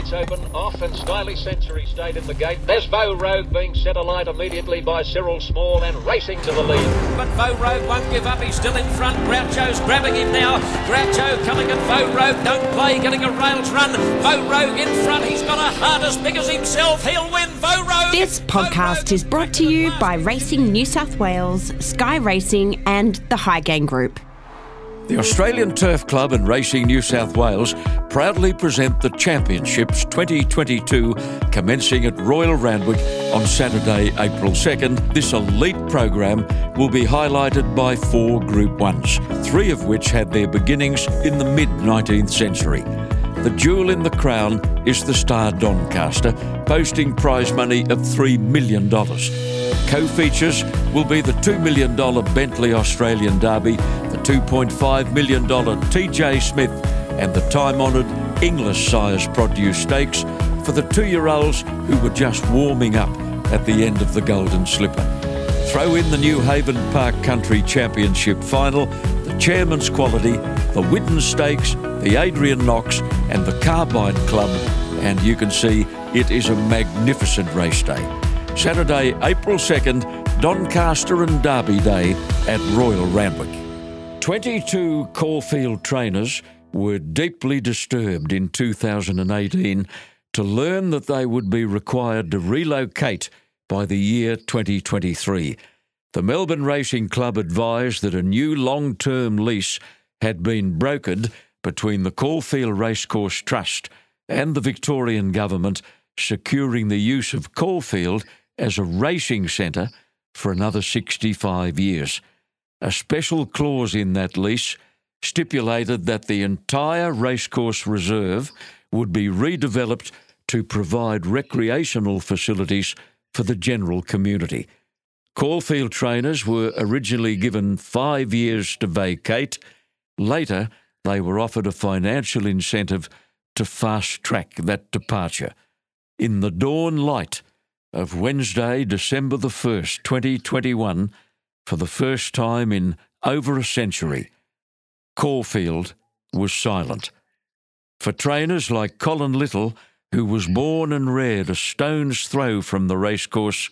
gates open, off, and Stylish Century stayed in the gate. There's Vo Rogue being set alight immediately by Cyril Small and racing to the lead. But Vo Rogue won't give up. He's still in front. Groucho's grabbing him now. Groucho coming at Vo Rogue. Don't play, getting a rails run. Vo Rogue in front. He's got a heart as big as himself. He'll win. Vo Rogue. This podcast is brought to you by Racing New South Wales, Sky Racing, and the Highgain Group. The Australian Turf Club and Racing New South Wales proudly present the Championships 2022 commencing at Royal Randwick on Saturday, April 2nd. This elite program will be highlighted by four Group 1s, three of which had their beginnings in the mid 19th century. The jewel in the crown is the Star Doncaster, boasting prize money of $3 million. Co features will be the $2 million Bentley Australian Derby, the $2.5 million TJ Smith, and the time honoured Inglis Sires Produce Stakes for the two year olds who were just warming up at the end of the Golden Slipper. Throw in the Newhaven Park Country Championship final, the Chairman's Quality, the Widden Stakes, the Adrian Knox, and the Carbine Club, and you can see it is a magnificent race day. Saturday, April 2nd, Doncaster and Derby Day at Royal Randwick. 22 Caulfield trainers were deeply disturbed in 2018 to learn that they would be required to relocate by the year 2023. The Melbourne Racing Club advised that a new long term lease had been brokered between the Caulfield Racecourse Trust and the Victorian Government, securing the use of Caulfield as a racing centre for another 65 years. A special clause in that lease stipulated that the entire racecourse reserve would be redeveloped to provide recreational facilities for the general community. Caulfield trainers were originally given five years to vacate. Later, they were offered a financial incentive to fast track that departure. In the dawn light of Wednesday, December the 1st, 2021, for the first time in over a century, Caulfield was silent. For trainers like Colin Little, who was born and reared a stone's throw from the racecourse,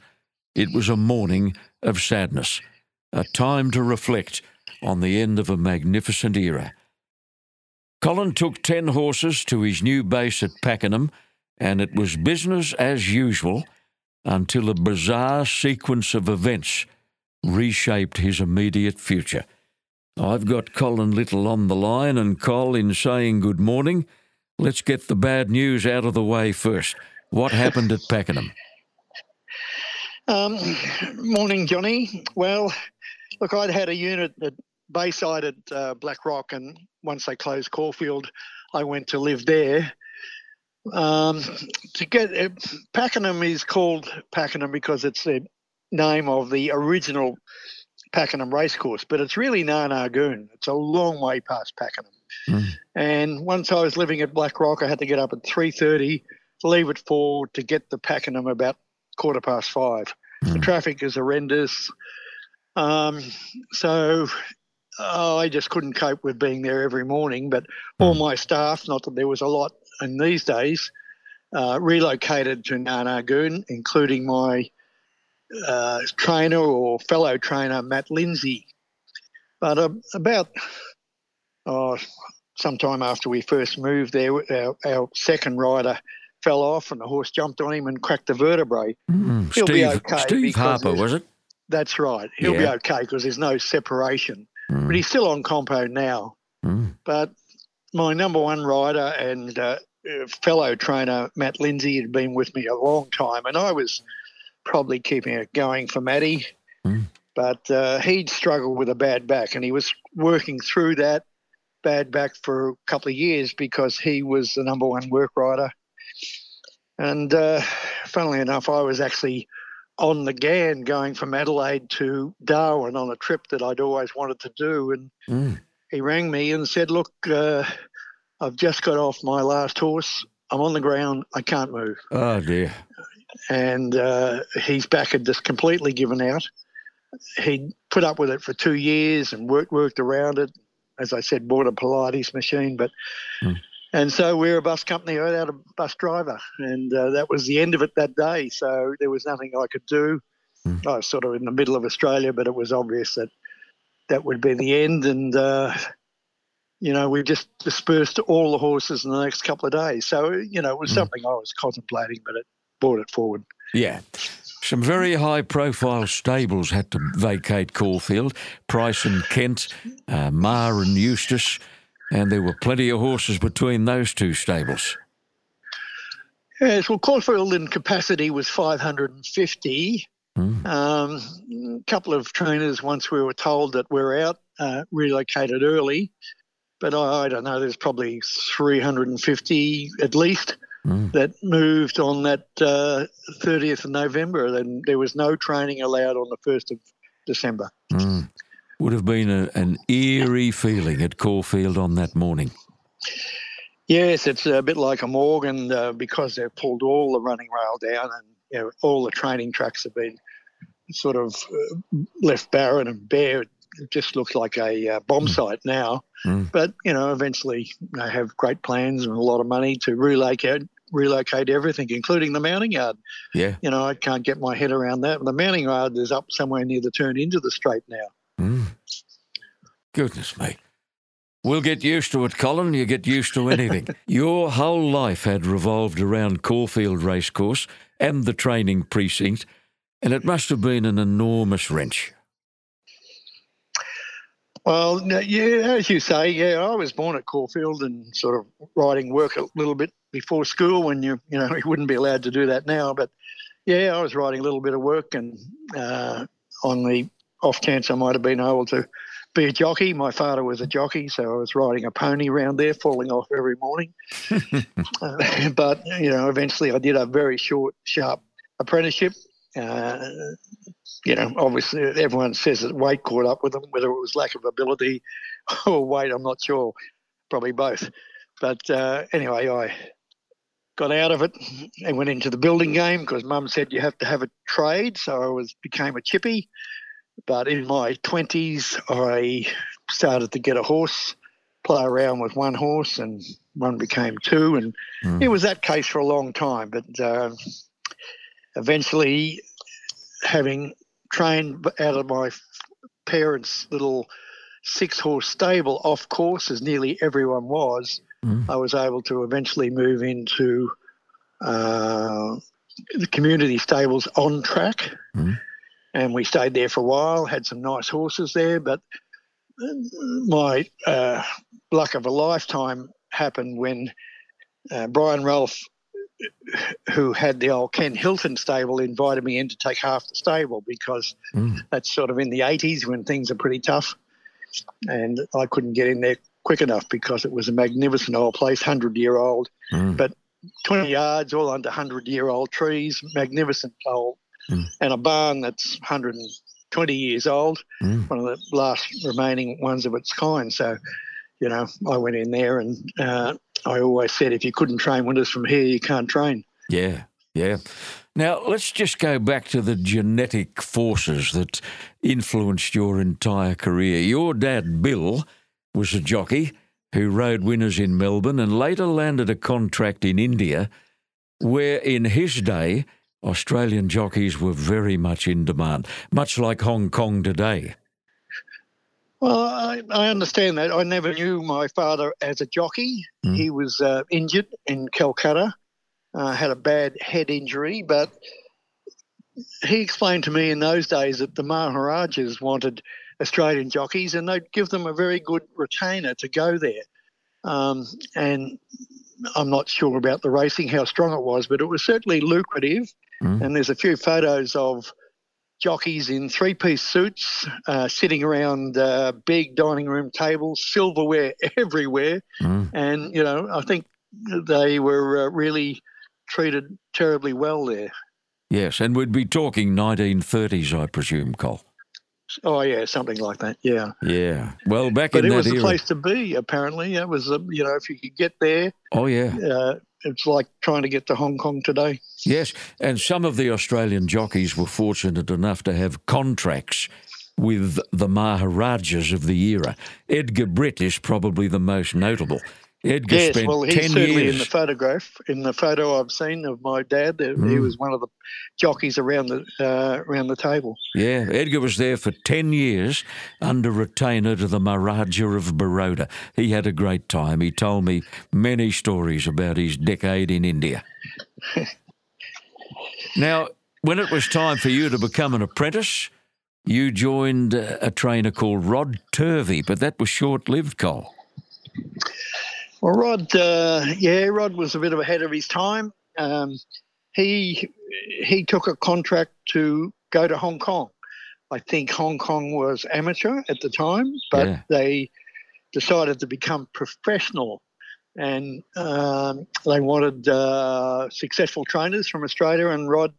it was a morning of sadness, a time to reflect on the end of a magnificent era. Colin took 10 horses to his new base at Pakenham, and it was business as usual until a bizarre sequence of events reshaped his immediate future. I've got Colin Little on the line, and Col, in saying good morning, let's get the bad news out of the way first. What happened at Pakenham? Um, morning, Johnny. Well, look, I'd had a unit at Bayside at uh, Black Rock, and once they closed Caulfield, I went to live there. Um, to get uh, Pakenham is called Pakenham because it's the name of the original Pakenham racecourse, but it's really Nar Nar Goon. It's a long way past Pakenham. Mm. And once I was living at Black Rock, I had to get up at three thirty, leave at four to get to Pakenham about quarter past five. Mm. The traffic is horrendous. Um, so oh, I just couldn't cope with being there every morning. But all my staff, not that there was a lot in these days, uh, relocated to Nar Nar Goon, including my uh, trainer or fellow trainer, Matt Lindsay. But uh, about oh, sometime after we first moved there, our, our, second rider fell off and the horse jumped on him and cracked the vertebrae. Mm, He'll Steve, be okay. Steve Harper, was it? That's right. He'll yeah. be okay because there's no separation. Mm. But he's still on compo now. Mm. But my number one rider and uh, fellow trainer, Matt Lindsay, had been with me a long time. And I was probably keeping it going for Matty. Mm. But uh, he'd struggled with a bad back and he was working through that bad back for a couple of years because he was the number one work rider. And uh, funnily enough, I was actually on the Ghan going from Adelaide to Darwin on a trip that I'd always wanted to do. And mm. he rang me and said, Look, uh, I've just got off my last horse. I'm on the ground. I can't move. Oh, dear. And uh, his back had just completely given out. He'd put up with it for two years and worked, worked around it. As I said, bought a Pilates machine. But mm. And so we're a bus company without a bus driver, and uh, that was the end of it that day. So there was nothing I could do. Mm. I was sort of in the middle of Australia, but it was obvious that that would be the end, and uh, you know we just dispersed all the horses in the next couple of days. So you know it was mm. something I was contemplating, but it brought it forward. Yeah. Some very high profile stables had to vacate Caulfield Price and Kent, uh, Maher and Eustace, and there were plenty of horses between those two stables. Yes, well, Caulfield in capacity was 550. Mm. Um, a couple of trainers, once we were told that we're out, uh, relocated early. But I, I, don't know, there's probably 350 at least mm. that moved on that uh, 30th of November. Then there was no training allowed on the 1st of December. Mm. Would have been a, an eerie feeling at Caulfield on that morning. Yes, it's a bit like a morgue, and uh, because they've pulled all the running rail down and you know, all the training tracks have been sort of uh, left barren and bare. It just looks like a uh, bomb mm. site now. Mm. But you know, eventually they have great plans and a lot of money to relocate relocate everything, including the mounting yard. Yeah. You know, I can't get my head around that. The mounting yard is up somewhere near the turn into the straight now. Goodness me. We'll get used to it, Colin. You get used to anything. Your whole life had revolved around Caulfield Racecourse and the training precinct, and it must have been an enormous wrench. Well, yeah, as you say, yeah, I was born at Caulfield and sort of riding work a little bit before school when you you know you wouldn't be allowed to do that now. But yeah, I was riding a little bit of work and uh, on the off chance I might have been able to be a jockey. My father was a jockey, so I was riding a pony around there, falling off every morning. uh, but you know, eventually I did a very short, sharp apprenticeship. Uh, you know, obviously everyone says that weight caught up with them, whether it was lack of ability or weight, I'm not sure. Probably both. But uh, anyway, I got out of it and went into the building game because Mum said you have to have a trade. So I was became a chippy. But in my 20s, I started to get a horse, play around with one horse, and one became two. And mm. it was that case for a long time. But uh, eventually, having trained out of my parents' little six horse stable off course, as nearly everyone was, mm. I was able to eventually move into uh, the community stables on track. Mm and we stayed there for a while. Had some nice horses there, but my uh, luck of a lifetime happened when uh, Brian Ralph, who had the old Ken Hilton stable, invited me in to take half the stable because mm. that's sort of in the 80s when things are pretty tough. And I couldn't get in there quick enough because it was a magnificent old place, 100 year old, mm. but 20 yards, all under 100 year old trees, magnificent old mm. and a barn that's 120 years old, mm. one of the last remaining ones of its kind. So, you know, I went in there and uh, I always said, if you couldn't train winners from here, you can't train. Yeah, yeah. Now, let's just go back to the genetic forces that influenced your entire career. Your dad, Bill, was a jockey who rode winners in Melbourne and later landed a contract in India, where in his day Australian jockeys were very much in demand, much like Hong Kong today. Well, I, I understand that. I never knew my father as a jockey. Mm. He was uh, injured in Calcutta, uh, had a bad head injury, but he explained to me in those days that the Maharajas wanted Australian jockeys and they'd give them a very good retainer to go there. Um, and I'm not sure about the racing, how strong it was, but it was certainly lucrative. Mm. And there's a few photos of jockeys in three piece suits uh, sitting around uh, big dining room tables, silverware everywhere. Mm. And, you know, I think they were uh, really treated terribly well there. Yes, and we'd be talking 1930s, I presume, Cole. Oh yeah, something like that. Yeah. Yeah. Well, back but in it was the place to be. Apparently, it was. You know, if you could get there. Oh yeah. Uh, it's like trying to get to Hong Kong today. Yes, and some of the Australian jockeys were fortunate enough to have contracts with the Maharajas of the era. Edgar Britt is probably the most notable. Edgar yes, spent well, he's 10 certainly years. in the photograph. In the photo I've seen of my dad, uh, he Mm. was one of the jockeys around the uh, around the table. Yeah, Edgar was there for 10 years under retainer to the Maharaja of Baroda. He had a great time. He told me many stories about his decade in India. now, when it was time for you to become an apprentice, you joined a trainer called Rod Turvey, but that was short lived, Cole. Well, Rod, uh, yeah, Rod was a bit of ahead of his time. Um, he he took a contract to go to Hong Kong. I think Hong Kong was amateur at the time, but Yeah. they decided to become professional, and um, they wanted uh, successful trainers from Australia. And Rod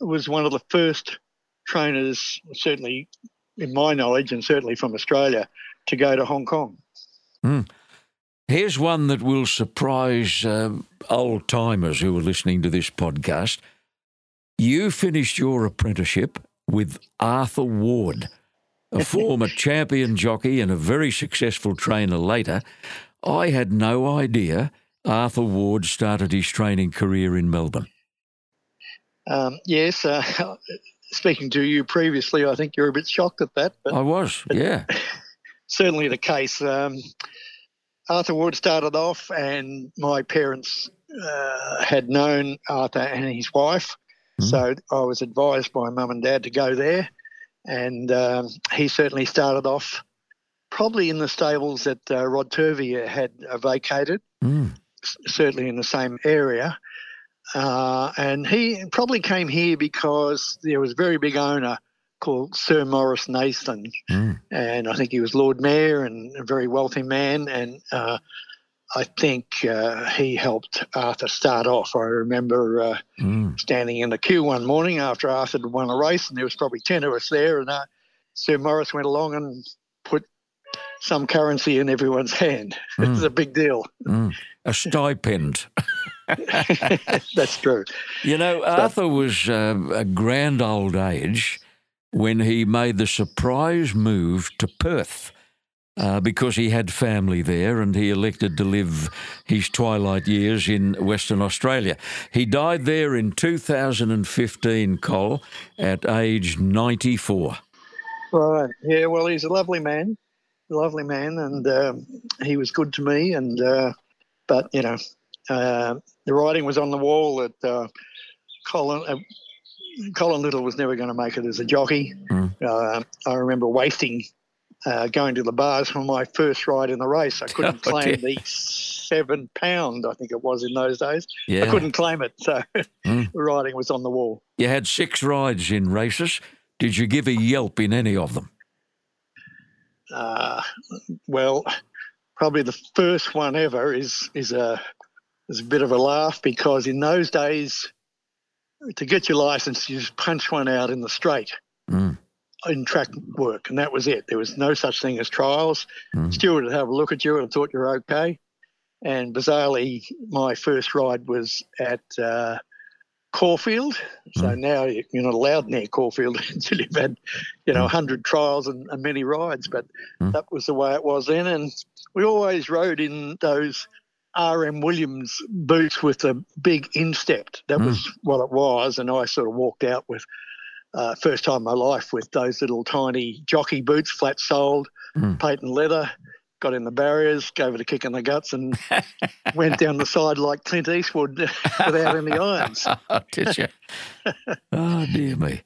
was one of the first trainers, certainly in my knowledge, and certainly from Australia, to go to Hong Kong. Here's one that will surprise um, old timers who are listening to this podcast. You finished your apprenticeship with Arthur Ward, a former champion jockey and a very successful trainer later. I had no idea Arthur Ward started his training career in Melbourne. Um, yes, uh, speaking to you previously, I think you're a bit shocked at that, but I was, yeah. certainly the case. Um, Arthur Wood started off, and my parents uh, had known Arthur and his wife, Mhm. so I was advised by mum and dad to go there. And um, he certainly started off probably in the stables that uh, Rod Turvey had uh, vacated Mm. s- certainly in the same area. Uh, and he probably came here because there was a very big owner called Sir Maurice Nathan, Mm. and I think he was Lord Mayor and a very wealthy man. And uh, I think uh, he helped Arthur start off. I remember uh, Mm. standing in the queue one morning after Arthur had won a race, and there was probably 10 of us there. And uh, Sir Maurice went along and put some currency in everyone's hand. It was a big deal. Mm. A stipend. That's true. You know, Arthur was uh, a grand old age when he made the surprise move to Perth uh, because he had family there and he elected to live his twilight years in Western Australia. He died there in 2015, Cole, at age 94. Right. Yeah. Well, he's a lovely man, lovely man, and um, he was good to me. And uh, but you know, uh, the writing was on the wall that uh, Colin uh, Colin Little was never going to make it as a jockey. Mm. Uh, I remember wasting. Uh, going to the bars for my first ride in the race, I couldn't Oh, claim dear. the seven pound. I think it was in those days. Yeah. I couldn't claim it, so Mm. the writing was on the wall. You had six rides in races. Did you give a yelp in any of them? uh, well, probably the first one ever is is a is a bit of a laugh because in those days, to get your license, you just punch one out in the straight Mm. in track work, and that was it. There was no such thing as trials. Mm. Steward would have a look at you and thought you're okay. And bizarrely, my first ride was at uh, Caulfield. So now you- you're not allowed near Caulfield until you've had, you know, 100 trials and, and many rides. But Mm. that was the way it was then. And we always rode in those RM Williams boots with the big instep. That Mm. was what it was. And I sort of walked out with, uh, first time in my life, with those little tiny jockey boots, flat soled, Mm. patent leather. Got in the barriers, gave it a kick in the guts, and went down the side like Clint Eastwood without any irons. Oh, did you? oh, dear me.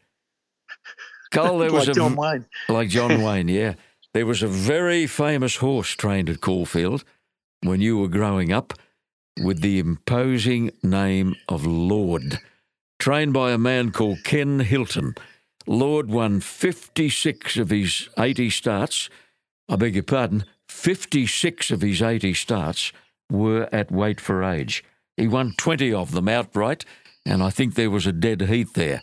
Cole, there was like a John Wayne. like John Wayne, yeah. There was a very famous horse trained at Caulfield when you were growing up with the imposing name of Lord, trained by a man called Ken Hilton. Lord won 56 of his 80 starts. I beg your pardon, 56 of his 80 starts were at weight for age. He won 20 of them outright, and I think there was a dead heat there.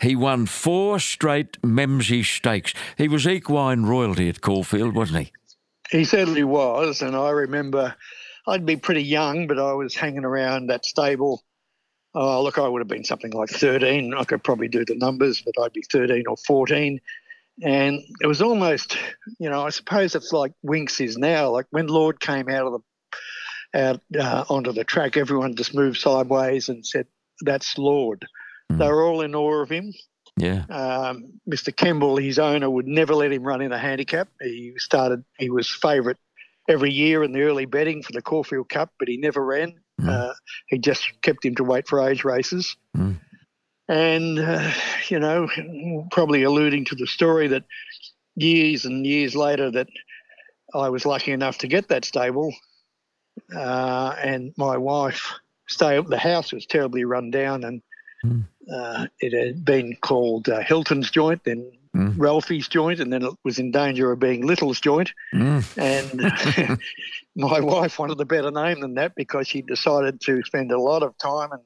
He won four straight Memsie stakes. He was equine royalty at Caulfield, wasn't he? He certainly was, and I remember I'd be pretty young, but I was hanging around that stable. Oh, look, I would have been something like 13. I could probably do the numbers, but I'd be 13 or 14. And it was almost, you know, I suppose it's like Winks is now. Like when Lord came out of the out uh, onto the track, everyone just moved sideways and said, "That's Lord." Mm. They were all in awe of him. Yeah. Um, Mr. Kemble, his owner, would never let him run in a handicap. He started, he was favourite every year in the early betting for the Caulfield Cup, but he never ran. Mm. Uh, he just kept him to wait for age races. Mm. And, uh, you know, probably alluding to the story that years and years later that I was lucky enough to get that stable. Uh, and my wife stay the house was terribly run down and Mm. Uh, it had been called uh, Hilton's joint, then Mm. Ralphie's joint, and then it was in danger of being Little's joint. Mm. And my wife wanted a better name than that because she decided to spend a lot of time and,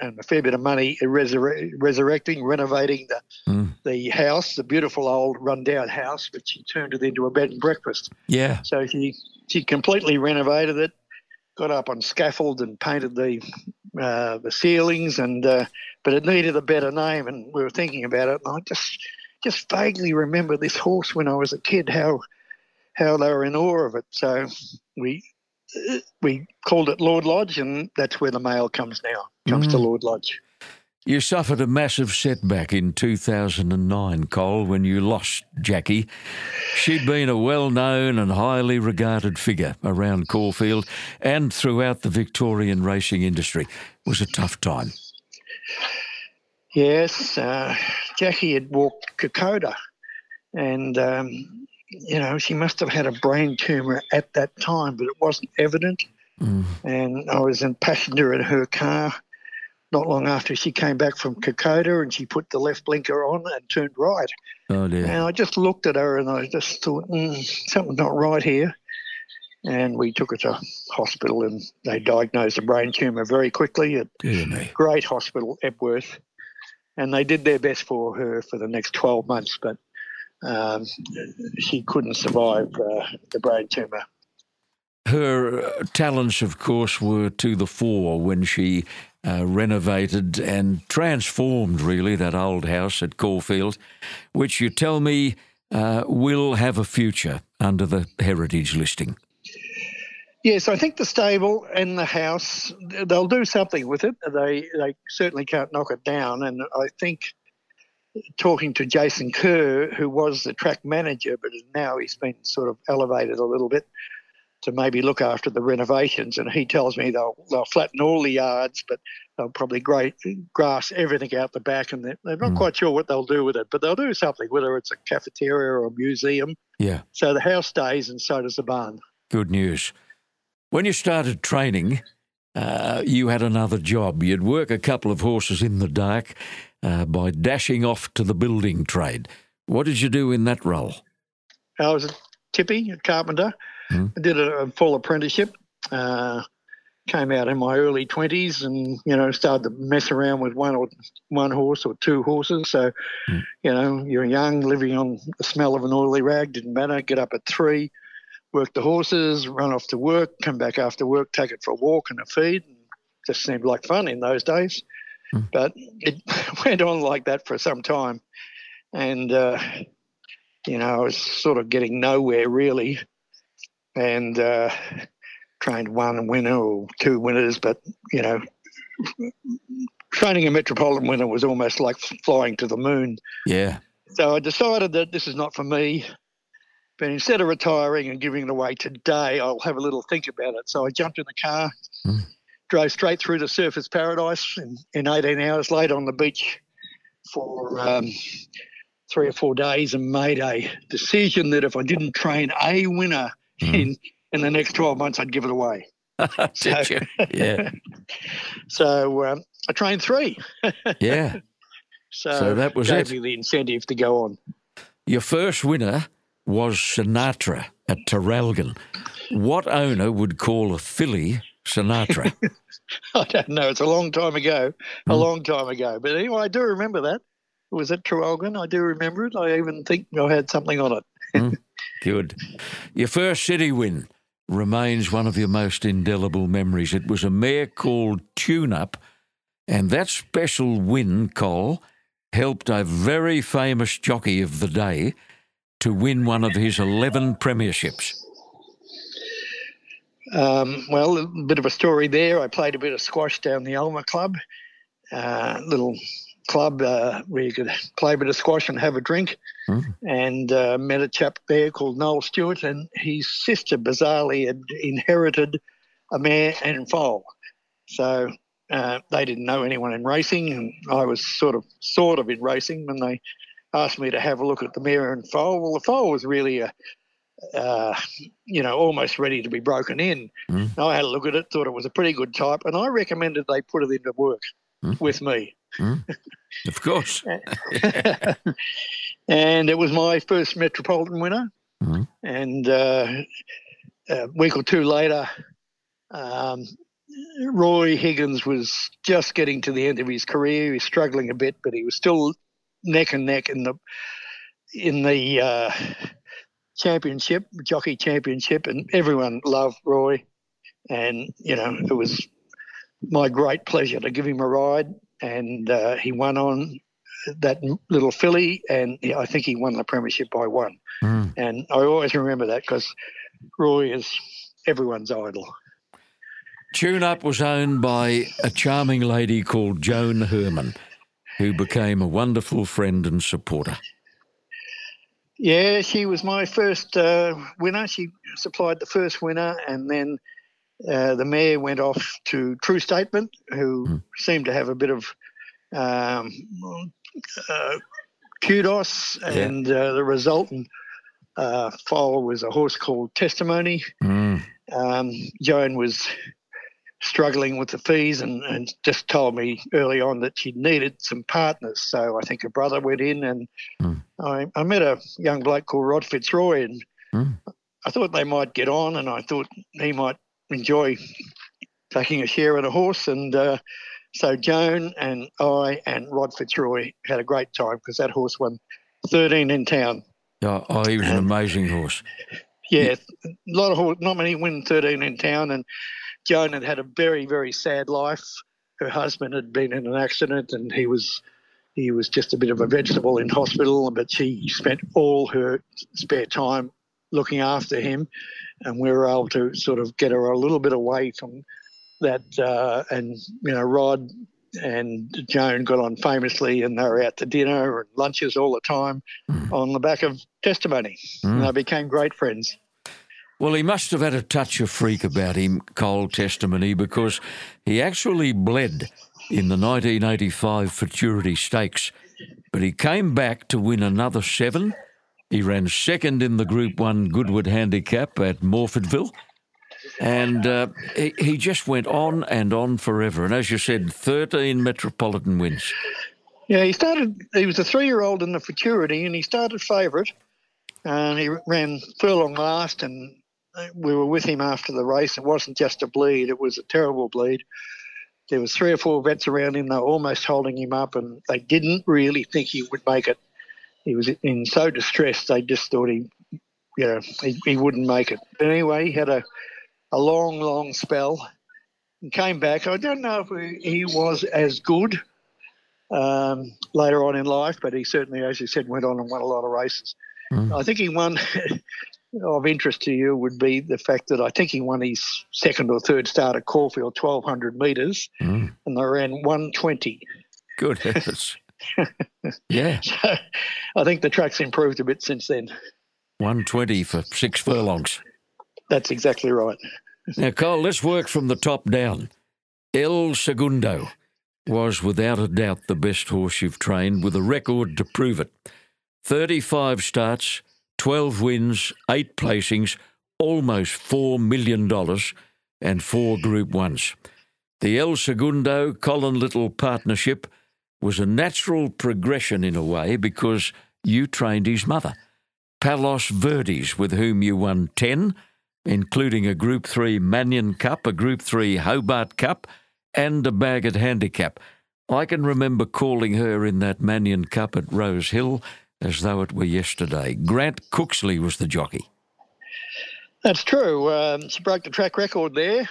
and a fair bit of money resur- resurrecting, renovating the, Mm. the house, the beautiful old rundown house, but she turned it into a bed and breakfast. Yeah. So she she completely renovated it, got up on scaffold and painted the uh, the ceilings, and uh, but it needed a better name, and we were thinking about it, and I just just vaguely remember this horse when I was a kid, how how they were in awe of it. So we we called it Lord Lodge, and that's where the mail comes now. Comes to Lord Lodge. You suffered a massive setback in 2009, Cole, when you lost Jackie. She'd been a well known and highly regarded figure around Caulfield and throughout the Victorian racing industry. It was a tough time. Yes, uh, Jackie had walked Kokoda, and um, you know she must have had a brain tumor at that time, but it wasn't evident. Mm. And I was in passenger in her car not long after she came back from Kokoda, and she put the left blinker on and turned right. Oh, dear. And I just looked at her, and I just thought, mm, something's not right here. And we took her to hospital, and they diagnosed a brain tumor very quickly at great hospital, Epworth, and they did their best for her for the next 12 months, but um, she couldn't survive uh, the brain tumour. Her talents, of course, were to the fore when she uh, renovated and transformed, really, that old house at Caulfield, which you tell me uh, will have a future under the heritage listing. Yes, I think the stable and the house, they'll do something with it. They, they certainly can't knock it down. And I think talking to Jason Kerr, who was the track manager, but now he's been sort of elevated a little bit to maybe look after the renovations. And he tells me they'll, they'll flatten all the yards, but they'll probably gra- grass everything out the back. And they're, they're not Mm. quite sure what they'll do with it, but they'll do something, whether it's a cafeteria or a museum. Yeah, So the house stays and so does the barn. good news. When you started training, uh, you had another job. You'd work a couple of horses in the dark uh, by dashing off to the building trade. What did you do in that role? I was a tippy, a carpenter. Hmm. I did a, a full apprenticeship. Uh, came out in my early twenties, and you know started to mess around with one or one horse or two horses. So, Hmm. you know, you're young, living on the smell of an oily rag. Didn't matter. Get up at three, work the horses, run off to work, come back after work, take it for a walk and a feed. And just seemed like fun in those days. Hmm. But it went on like that for some time, and uh, you know, I was sort of getting nowhere really, and uh, trained one winner or two winners, but you know, training a metropolitan winner was almost like flying to the moon. Yeah. So I decided that this is not for me. But instead of retiring and giving it away today, I'll have a little think about it. So I jumped in the car, Mm. drove straight through to Surfers Paradise in, in 18 hours, laid on the beach for um, three or four days and made a decision that if I didn't train a winner Mm. in, in the next 12 months, I'd give it away. Did you? Yeah. So um, I trained three. Yeah. So, So that was gave it. me the incentive to go on. Your first winner was Sinatra at Traralgon. What owner would call a filly Sinatra? I don't know. It's a long time ago. A Hmm. long time ago. But anyway, I do remember that. It was at Traralgon. I do remember it. I even think I had something on it. Good. Your first city win remains one of your most indelible memories. It was a mare called Tune Up, and that special win, Cole, helped a very famous jockey of the day to win one of his 11 premierships. Um, well, a bit of a story there. I played a bit of squash down the Alma Club, uh, little club uh, where you could play a bit of squash and have a drink, Mm. and uh, met a chap there called Noel Stewart, and his sister bizarrely had inherited a mare and foal, so uh, they didn't know anyone in racing, and I was sort of sort of in racing when they asked me to have a look at the mare and foal. Well, the foal was really a uh, you know, almost ready to be broken in. Mm. I had a look at it, thought it was a pretty good type, and I recommended they put it into work Mm. with me. Of course. and it was my first Metropolitan winner. Mhm. And uh, a week or two later, um, Roy Higgins was just getting to the end of his career. He was struggling a bit, but he was still neck and neck in the in the uh, championship, jockey championship, and everyone loved Roy. And you know, it was my great pleasure to give him a ride, and uh, he won on that little filly, and yeah, I think he won the premiership by one. Mm. And I always remember that because Roy is everyone's idol. Tune Up was owned by a charming lady called Joan Herman, who became a wonderful friend and supporter. Yeah, she was my first uh, winner. She supplied the first winner, and then uh, the mare went off to True Statement, who seemed to have a bit of um, uh, kudos, and uh, the resultant uh, foal was a horse called Testimony. Mm. Um, Joan was struggling with the fees and, and just told me early on that she needed some partners. So I think her brother went in and Mm. I, I met a young bloke called Rod Fitzroy and Mm. I thought they might get on and I thought he might enjoy taking a share in a horse. And uh, so Joan and I and Rod Fitzroy had a great time because that horse won 13 in town. Oh, oh, he was an amazing horse. Yeah, a lot of horse, not many win 13 in town, and Joan had had a very, very sad life. Her husband had been in an accident, and he was he was just a bit of a vegetable in hospital. But she spent all her spare time looking after him, and we were able to sort of get her a little bit away from that. Uh, and you know, Rod and Joan got on famously, and they were out to dinner and lunches all the time on the back of testimony. And they became great friends. Well, he must have had a touch of freak about him, Cole Testimony, because he actually bled in the 1985 Futurity Stakes, but he came back to win another seven. He ran second in the Group 1 Goodwood Handicap at Morphettville. And uh, he, he just went on and on forever. And as you said, 13 Metropolitan wins. Yeah, he started. He was a three-year-old in the futurity, and he started favourite. And he ran furlong last, and we were with him after the race. It wasn't just a bleed; it was a terrible bleed. There was three or four vets around him. They were almost holding him up, and they didn't really think he would make it. He was in so distressed; they just thought he, you know, he, he wouldn't make it. But anyway, he had a a long, long spell and came back. I don't know if he, was as good um, later on in life, but he certainly, as you said, went on and won a lot of races. I think he won. of interest to you would be the fact that I think he won his second or third start at Caulfield, twelve hundred metres, Mm. and they ran one twenty. Good heavens. yeah, I think the track's improved a bit since then. 120 for six furlongs. That's exactly right. Now, Cole, let's work from the top down. El Segundo was without a doubt the best horse you've trained with a record to prove it. 35 starts, 12 wins, 8 placings, almost $4 million, and 4 Group 1s. The El Segundo Colin Little partnership was a natural progression in a way because you trained his mother, Palos Verdes, with whom you won 10 including a Group 3 Manion Cup, a Group 3 Hobart Cup, and a Bagot Handicap. I can remember calling her in that Manion Cup at Rose Hill as though it were yesterday. Grant Cooksley was the jockey. That's true. Um, she broke the track record there.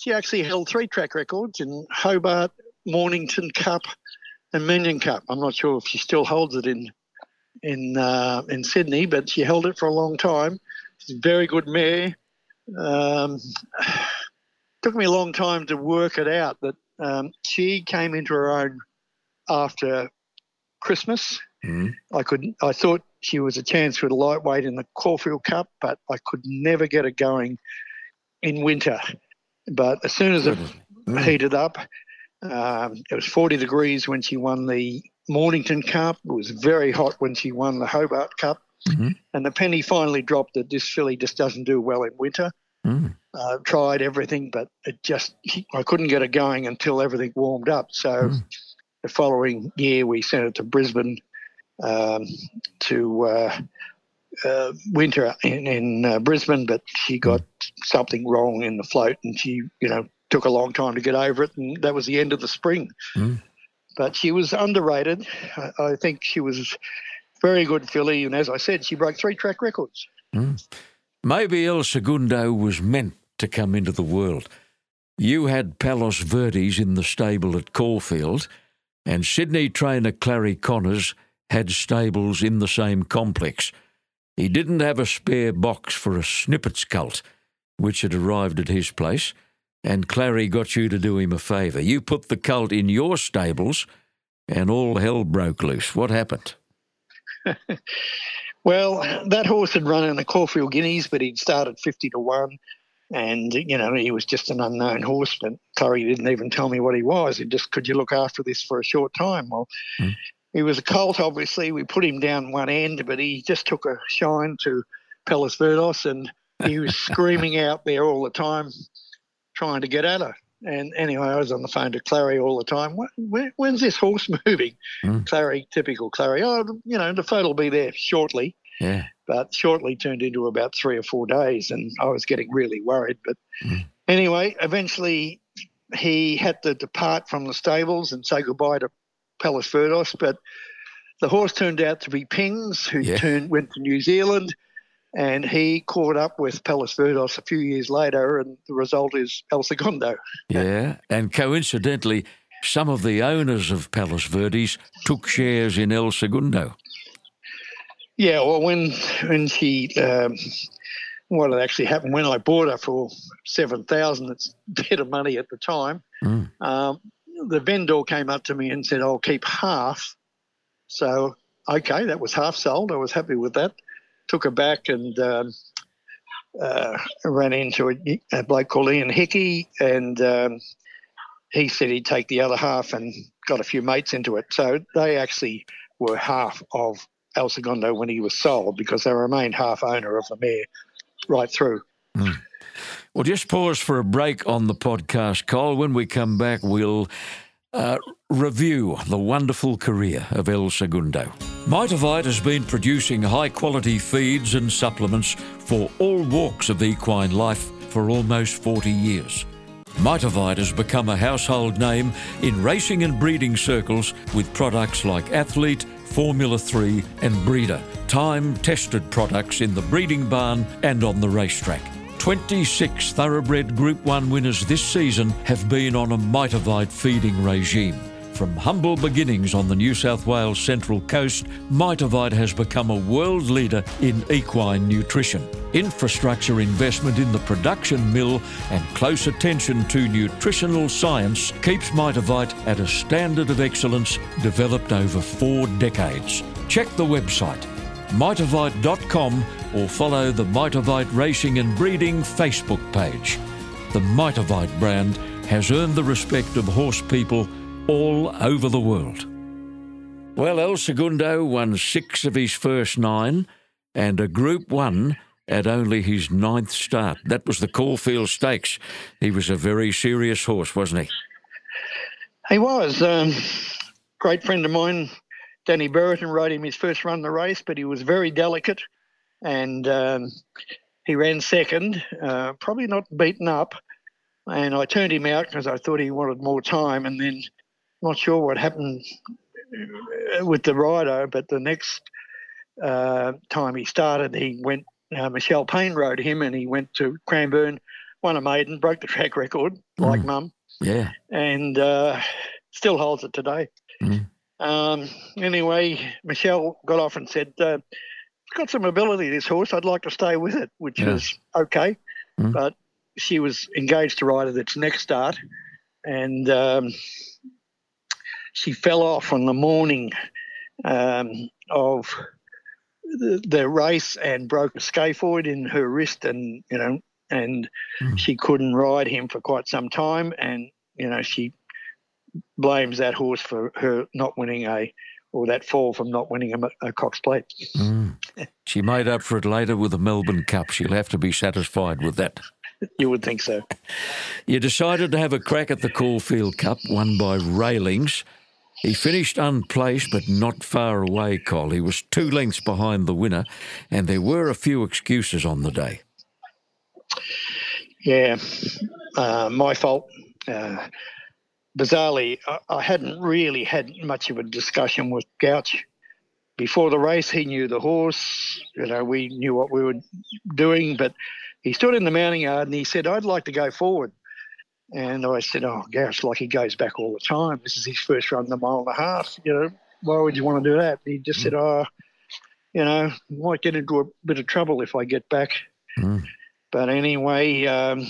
She actually held three track records in Hobart, Mornington Cup, and Manion Cup. I'm not sure if she still holds it in in uh, in Sydney, but she held it for a long time. She's a very good mare. Um, took me a long time to work it out that um, she came into her own after Christmas. Mm. I could I thought she was a chance for the lightweight in the Caulfield Cup, but I could never get it going in winter. But as soon as it Mm. heated up, um, it was 40 degrees when she won the Mornington Cup. It was very hot when she won the Hobart Cup. Mhm. And the penny finally dropped that this filly just doesn't do well in winter. Mm. Uh, tried everything, but it just I couldn't get it going until everything warmed up. So Mm. the following year we sent it to Brisbane um, to uh, uh, winter in, in uh, Brisbane, but she got something wrong in the float, and she you know took a long time to get over it, and that was the end of the spring. Mm. But she was underrated. I, I think she was very good filly, and as I said, she broke three track records. Maybe El Segundo was meant to come into the world. You had Palos Verdes in the stable at Caulfield, and Sydney trainer Clarry Conners had stables in the same complex. He didn't have a spare box for a snippets cult, which had arrived at his place, and Clarry got you to do him a favour. You put the colt in your stables, and all hell broke loose. What happened? Well, that horse had run in the Caulfield Guineas, but he'd started 50 to 1. And, you know, he was just an unknown horse. But Curry didn't even tell me what he was. He just, could you look after this for a short time? Well, Hmm. he was a colt, obviously. We put him down one end, but he just took a shine to Palos Verdes and he was screaming out there all the time, trying to get at her. And anyway, I was on the phone to Clarry all the time. When, when, when's this horse moving? Hmm. Clarry, typical Clarry. Oh, you know, the photo will be there shortly Yeah. but shortly turned into about three or four days, and I was getting really worried. But Mm. anyway, eventually he had to depart from the stables and say goodbye to Palos Verdes. But the horse turned out to be Pins, who Yeah. turned went to New Zealand, and he caught up with Palos Verdes a few years later, and the result is El Segundo. Yeah, and coincidentally, some of the owners of Palos Verdes took shares in El Segundo. Yeah, well, when when she, um, what had actually happened when I bought her for seven thousand, it's a bit of money at the time. Mm. Um, the vendor came up to me and said, "I'll keep half." So okay, that was half sold. I was happy with that. Took her back and um, uh, ran into a, a bloke called Ian Hickey, and um, he said he'd take the other half and got a few mates into it. So they actually were half of El Segundo when he was sold because they remained half owner of the mare right through. Well, just pause for a break on the podcast, Cole. When we come back, we'll uh, review the wonderful career of El Segundo. Mitavite has been producing high quality feeds and supplements for all walks of equine life for almost 40 years. Mitavite has become a household name in racing and breeding circles with products like Athlete, Formula 3, and Breeder, time tested products in the breeding barn and on the racetrack. 26 thoroughbred Group 1 winners this season have been on a Mitavite feeding regime. From humble beginnings on the New South Wales Central Coast, Mitavite has become a world leader in equine nutrition. Infrastructure investment in the production mill and close attention to nutritional science keeps Mitavite at a standard of excellence developed over four decades. Check the website mitavite.com or follow the Mitavite Racing and Breeding Facebook page. The Mitavite brand has earned the respect of horse people all over the world. Well, El Segundo won six of his first nine and a Group One at only his ninth start. That was the Caulfield Stakes. He was a very serious horse, wasn't he? He was. Um, great friend of mine, Danny Berriton, rode him his first run in the race, but he was very delicate and um, he ran second, uh, probably not beaten up. And I turned him out because I thought he wanted more time. And then, not sure what happened uh, with the rider, but the next uh, time he started, he went. Uh, Michelle Payne rode him, and he went to Cranbourne, won a maiden, broke the track record, like Mm. Mum Yeah. and uh, still holds it today. Mm. Um, anyway, Michelle got off and said, uh, "It's got some ability, this horse. I'd like to stay with it," which Yeah. is okay. mm. but she was engaged to ride at its next start, and um, she fell off on the morning um, of the, the, race and broke a scaphoid in her wrist, and you know, and mm. she couldn't ride him for quite some time, and you know, she blames that horse for her not winning a or that fall from not winning a, a Cox Plate. Mm. She made up for it later with the Melbourne Cup. She'll have to be satisfied with that. You would think so. You decided to have a crack at the Caulfield Cup, won by Railings. He finished unplaced, but not far away, Col. He was two lengths behind the winner, and there were a few excuses on the day. Yeah, uh, my fault. Uh, bizarrely, I, I, hadn't really had much of a discussion with Gouch. Before the race, he knew the horse. You know, we knew what we were doing, but he stood in the mounting yard and he said, I'd like to go forward. And I said, Oh, gosh, like he goes back all the time. This is his first run, in the mile and a half. You know, why would you want to do that? And he just mm. said, Oh, you know, might get into a bit of trouble if I get back. Mm. But anyway, um,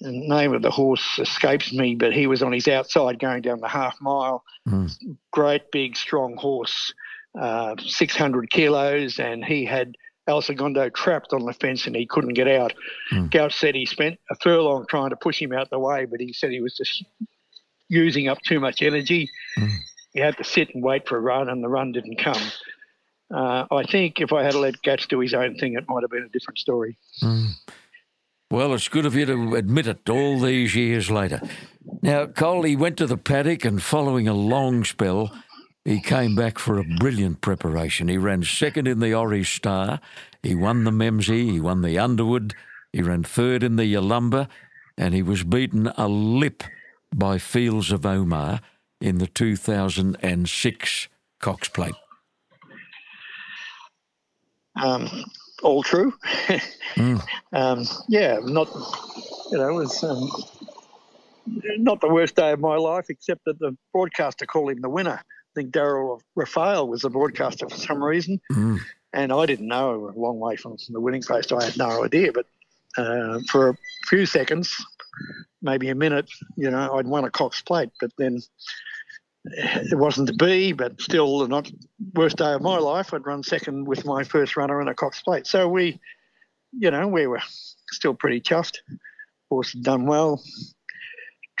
the name of the horse escapes me, but he was on his outside going down the half mile. Mm. Great, big, strong horse, uh, 600 kilos, and he had El Segundo trapped on the fence and he couldn't get out. Mm. Gouch said he spent a furlong trying to push him out the way, but he said he was just using up too much energy. Mm. He had to sit and wait for a run, and the run didn't come. Uh, I think if I had let Gouch do his own thing, it might have been a different story. Mm. Well, it's good of you to admit it all these years later. Now, Cole, he went to the paddock and following a long spell, he came back for a brilliant preparation. He ran second in the Aurie's Star, he won the Memsie, he won the Underwood, he ran third in the Yalumba, and he was beaten a lip by Fields of Omar in the 2006 Cox Plate. Um, all true. mm. um, yeah, not you know, it was um, not the worst day of my life, except that the broadcaster called him the winner. I think Daryl Raphael was the broadcaster for some reason, mm. and I didn't know. A long way from the winning post, I had no idea. But uh, for a few seconds, maybe a minute, you know, I'd won a Cox Plate. But then it wasn't to be, but still the not worst day of my life. I'd run second with my first runner in a Cox Plate. So we, you know, we were still pretty chuffed. Horse had done well.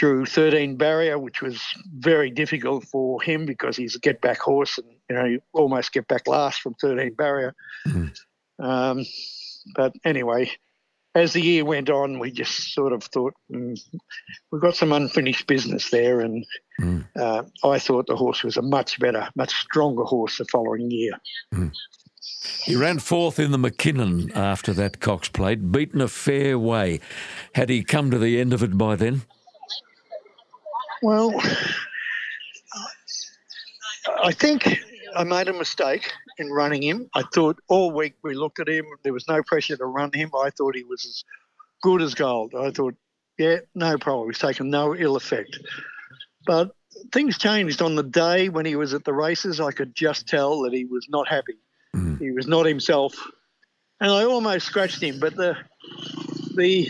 Drew 13 barrier, which was very difficult for him because he's a get back horse and, you know, you almost get back last from 13 barrier. Mm-hmm. Um, but anyway, as the year went on, we just sort of thought mm, we've got some unfinished business there, and mm. uh, I thought the horse was a much better, much stronger horse the following year. Mm. He ran fourth in the Mackinnon after that Cox Plate, beaten a fair way. Had he come to the end of it by then? Well, I think I made a mistake in running him. I thought all week we looked at him. There was no pressure to run him. I thought he was as good as gold. I thought, yeah, no problem. He's taken no ill effect. But things changed on the day when he was at the races. I could just tell that he was not happy. Mm. He was not himself, and I almost scratched him. But the the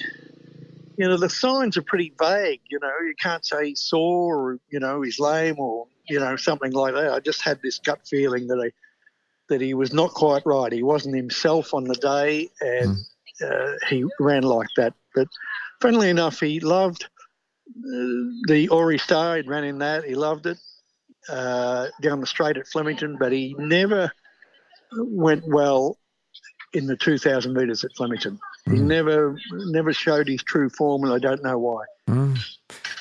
you know the signs are pretty vague. You know, you can't say he's sore or you know he's lame or you know something like that. I just had this gut feeling that I that he was not quite right. He wasn't himself on the day, and mm. uh, he ran like that. But funnily enough, he loved uh, the Aurie's Star. He ran in that. He loved it uh, down the straight at Flemington, but he never went well in the 2,000 metres at Flemington. Mm. He never never showed his true form, and I don't know why. Mm.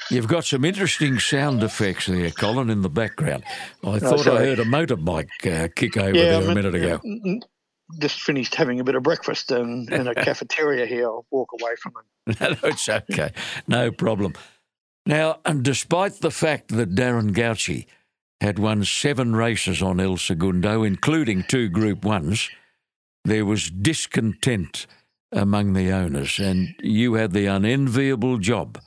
You've got some interesting sound effects there, Colin, in the background. I oh, thought I heard a motorbike uh, kick over yeah, there a minute ago. Just finished having a bit of breakfast in, in a cafeteria here. I'll walk away from it. no, it's okay. No problem. Now, and despite the fact that Darren Gauci had won seven races on El Segundo, including two Group Ones, there was discontent among the owners, and you had the unenviable job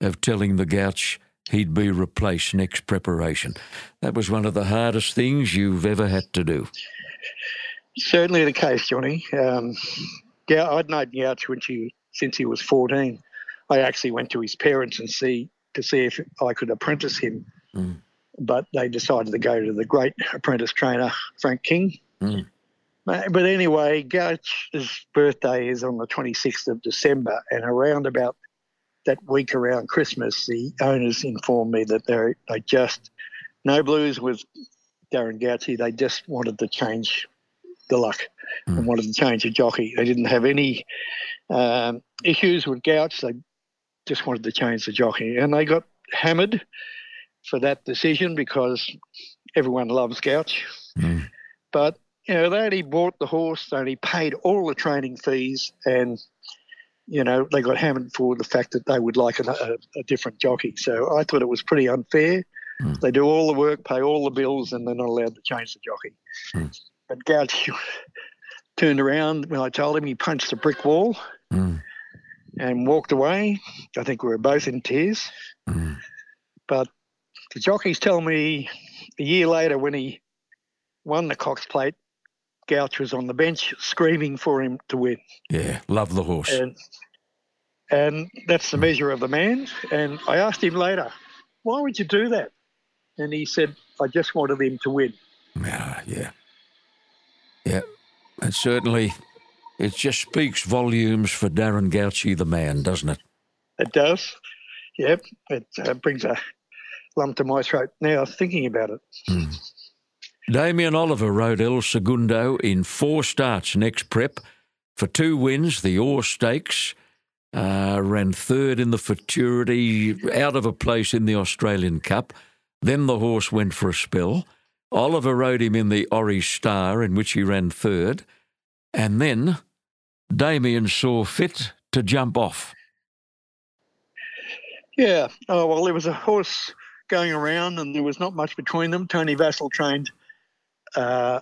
of telling the Gouch he'd be replaced next preparation. That was one of the hardest things you've ever had to do. Certainly the case, Johnny. Um, Gou- I'd known Gouch when she, since he was 14. I actually went to his parents and see to see if I could apprentice him, Mm. but they decided to go to the great apprentice trainer Frank King. Mm. But anyway, Gouch's birthday is on the 26th of December, and around about that week around Christmas, the owners informed me that they they just no blues with Darren Gauci. They just wanted to change the luck and wanted to change the jockey. They didn't have any um, issues with Gouch. They just wanted to change the jockey, and they got hammered for that decision because everyone loves Gouch. Mm. But you know, they only bought the horse, they only paid all the training fees, and you know, they got hammered for the fact that they would like a, a, a different jockey. So I thought it was pretty unfair. Mm. They do all the work, pay all the bills, and they're not allowed to change the jockey. Mm. But Gouch turned around when I told him he punched a brick wall Mm. and walked away. I think we were both in tears. Mm. But the jockeys tell me a year later when he won the Cox Plate, Gouch was on the bench screaming for him to win. Yeah, love the horse. And and that's the measure of the man. And I asked him later, why would you do that? And he said, I just wanted him to win. Yeah, yeah. Yeah. And certainly it just speaks volumes for Darren Gauci, the man, doesn't it? It does. Yep. It uh, brings a lump to my throat now thinking about it. Damien Oliver rode El Segundo in four starts next prep for two wins, the Orr Stakes, uh, ran third in the Futurity, out of a place in the Australian Cup. Then the horse went for a spell. Oliver rode him in the Aurie's Star, in which he ran third. And then Damien saw fit to jump off. Yeah. Oh, well, there was a horse going around and there was not much between them. Tony Vassal trained uh,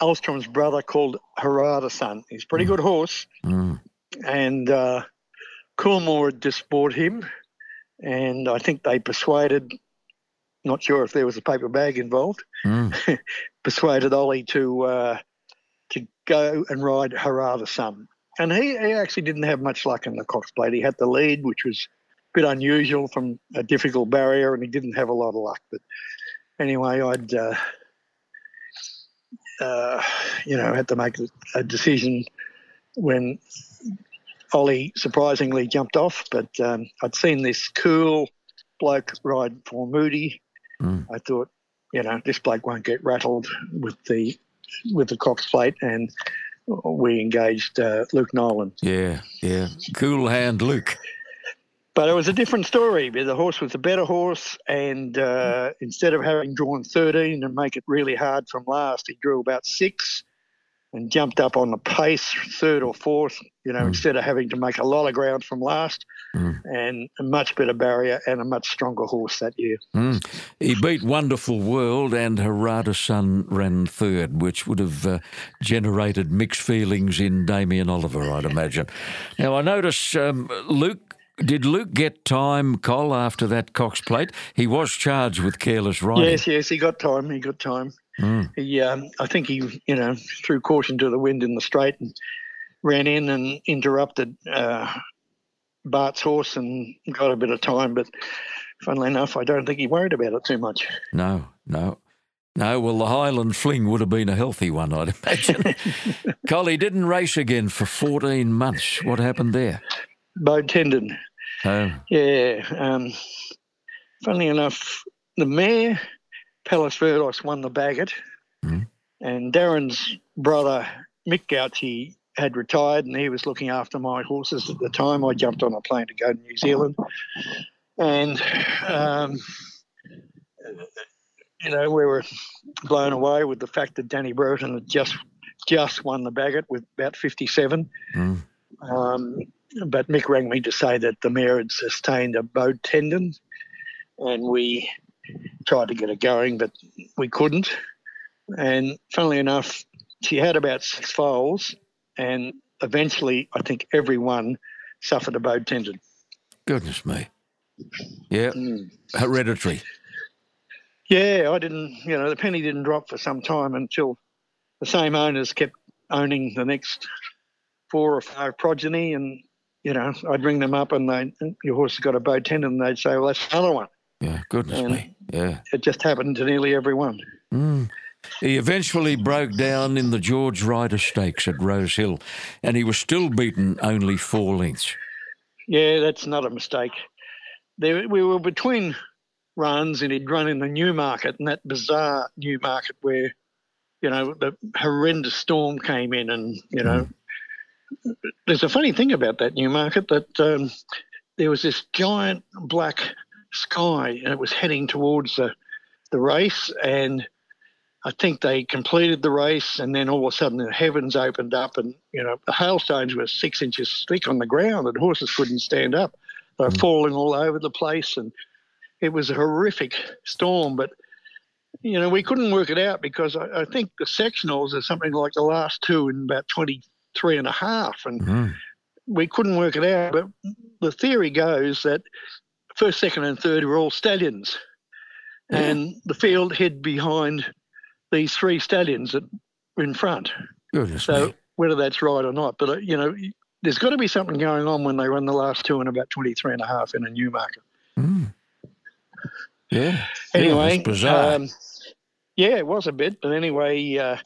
Elvstroem's brother called Haradasun. He's a pretty good horse. Mm. And uh, Coolmore had just bought him. And I think they persuaded, not sure if there was a paper bag involved, Mm. persuaded Ollie to uh, to go and ride Haradasun. And he, he actually didn't have much luck in the Cox Plate. He had the lead, which was a bit unusual from a difficult barrier, and he didn't have a lot of luck. But anyway, I'd uh, uh, you know had to make a decision when Ollie surprisingly jumped off. But um, I'd seen this cool bloke ride for Moody. Mm. I thought, you know, this bloke won't get rattled with the with the Cox plate, and we engaged uh, Luke Nolan. Yeah, yeah. Cool hand Luke. But it was a different story. The horse was a better horse, and uh, instead of having drawn 13 and make it really hard from last, he drew about six and jumped up on the pace, third or fourth, you know, instead of having to make a lot of ground from last, Mm. and a much better barrier and a much stronger horse that year. Mm. He beat Wonderful World and Haradasun ran third, which would have uh, generated mixed feelings in Damien Oliver, I'd imagine. Now, I notice um, Luke. Did Luke get time, Col, after that Cox plate? He was charged with careless riding. Yes, yes, he got time. He got time. Mm. He, um, I think he, you know, threw caution to the wind in the straight and ran in and interrupted uh, Bart's horse and got a bit of time. But funnily enough, I don't think he worried about it too much. No, no. No, well, the Highland Fling would have been a healthy one, I'd imagine. Col, he didn't race again for 14 months. What happened there? Bowed tendon. Oh, Yeah. Um, funnily enough, the mayor, Palos Verdes, won the Bagot, Mhm. and Darren's brother, Mick Gauci, had retired and he was looking after my horses at the time. I jumped on a plane to go to New Zealand. And, um, you know, we were blown away with the fact that Danny Brereton had just just won the Bagot with about 57. Mm. Um, but Mick rang me to say that the mare had sustained a bowed tendon, and we tried to get it going, but we couldn't. And funnily enough, she had about six foals, and eventually, I think everyone suffered a bowed tendon. goodness me. Yeah, Mm. hereditary. Yeah, I didn't, you know, the penny didn't drop for some time until the same owners kept owning the next four or five progeny, and you know, I'd ring them up and they, your horse has got a bow tendon, and they'd say, well, that's another one. Yeah, goodness And- me. Yeah. It just happened to nearly every one. Mm. He eventually broke down in the George Ryder Stakes at Rose Hill, and he was still beaten only four lengths. Yeah, that's not a mistake. There, we were between runs, and he'd run in the Newmarket, and that bizarre Newmarket where, you know, the horrendous storm came in, and you know, mm. There's a funny thing about that new market that um, there was this giant black sky, and it was heading towards the the race, and I think they completed the race, and then all of a sudden the heavens opened up, and you know the hailstones were six inches thick on the ground, and horses couldn't stand up. They were falling all over the place, and it was a horrific storm. But you know we couldn't work it out because I, I think the sectionals are something like the last two in about 23 and a half, and Mm. we couldn't work it out. But the theory goes that first, second, and third were all stallions, and the field hid behind these three stallions that were in front. Goodness So me. whether that's right or not, but uh, you know, there's got to be something going on when they run the last two in about 23 and a half in a new market. Mm. Yeah. Anyway, yeah, bizarre. um, yeah, it was a bit, but anyway, uh,